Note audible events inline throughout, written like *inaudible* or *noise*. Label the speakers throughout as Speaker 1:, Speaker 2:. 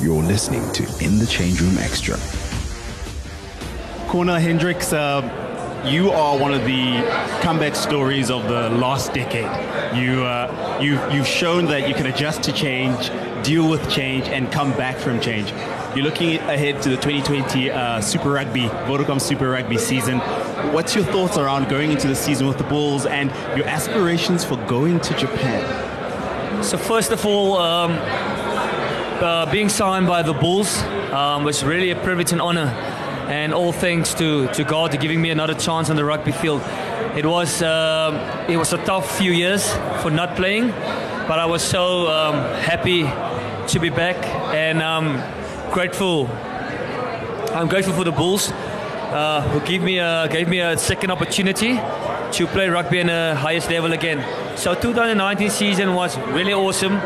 Speaker 1: You're listening to In the Change Room Extra.
Speaker 2: Cornal Hendricks, uh, you are one of the comeback stories of the last decade. You, uh, you, you've shown that you can adjust to change, deal with change, and come back from change. You're looking ahead to the 2020 uh, Super Rugby, Vodacom Super Rugby season. What's your thoughts around going into the season with the Bulls and your aspirations for going to Japan?
Speaker 3: So first of all, um, uh, being signed by the Bulls um, was really a privilege and honor, and all thanks to, to God to giving me another chance on the rugby field. It was um, it was a tough few years for not playing, but I was so um, happy to be back and um, grateful. I'm grateful for the Bulls uh, who gave me a, gave me a second opportunity to play rugby in the highest level again. So 2019 season was really awesome.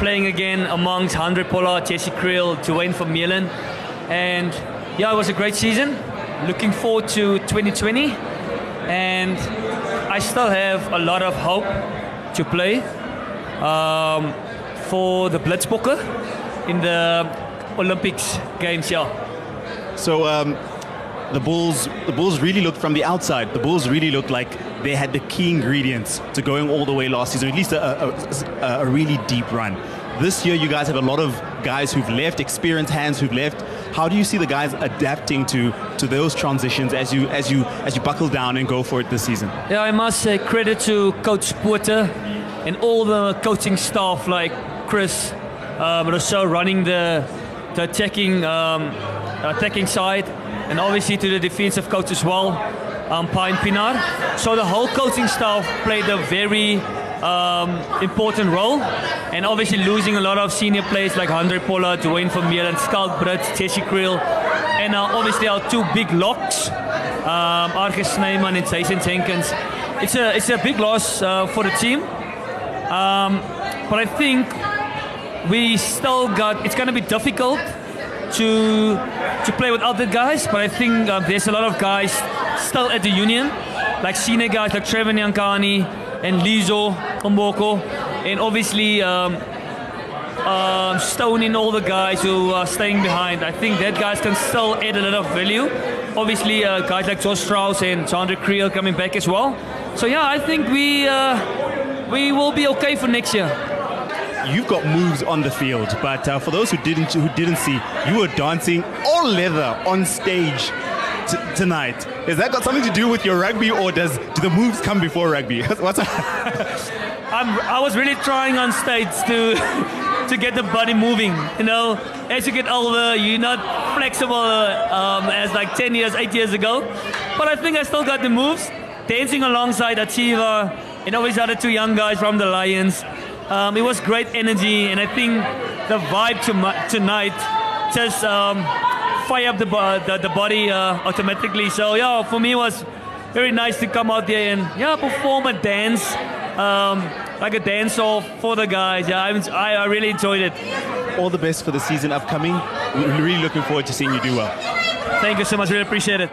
Speaker 3: Playing again amongst Handré Pollard, Jesse Kriel, Duane Vermeulen, and yeah, it was a great season. Looking forward to 2020, and I still have a lot of hope to play um, for the Blitzbokke in the Olympics games. Yeah.
Speaker 2: So um, the Bulls, the Bulls really looked from the outside. The Bulls really looked like they had the key ingredients to going all the way last season, at least a, a, a really deep run. This year, you guys have a lot of guys who've left, experienced hands who've left. How do you see the guys adapting to to those transitions as you as you as you buckle down and go for it this season?
Speaker 3: Yeah, I must say credit to Coach Porter and all the coaching staff like Chris, uh, but also running the the attacking um, attacking side, and obviously to the defensive coach as well, um, Pine Pienaar. So the whole coaching staff played a very um, important role, and obviously losing a lot of senior players like Handré Pollard, Duane Vermeulen, Schalk Brits, Jesse Kriel, and uh, obviously our two big locks, um, Snyman and Jason Jenkins. It's a it's a big loss uh, for the team, um, but I think we still got. It's going to be difficult to to play with other guys, but I think uh, there's a lot of guys still at the union, like senior guys like Trevor Nyakane and Lizo Gqoboka, and obviously um, um, Stone and all the guys who are staying behind. I think that guys can still add a lot of value. Obviously, uh, guys like Josh Strauss and Chandra Creel coming back as well. So yeah, I think we uh, we will be okay for next year
Speaker 2: you've got moves on the field, but uh, for those who didn't who didn't see, you were dancing all leather on stage t- tonight. Has that got something to do with your rugby, or does do the moves come before rugby? *laughs* What's *laughs*
Speaker 3: i was really trying on stage to *laughs* to get the body moving. You know, as you get older, you're not flexible um, as like 10 years, 8 years ago. But I think I still got the moves. Dancing alongside Achiva and always other two young guys from the Lions. Um, it was great energy, and I think the vibe to, tonight just um, fire up the, the, the body uh, automatically. So yeah, for me it was very nice to come out there and yeah perform a dance, um, like a dance off for the guys. Yeah, I, I really enjoyed it.
Speaker 2: All the best for the season upcoming. We're really looking forward to seeing you do well.
Speaker 3: Thank you so much. Really appreciate it.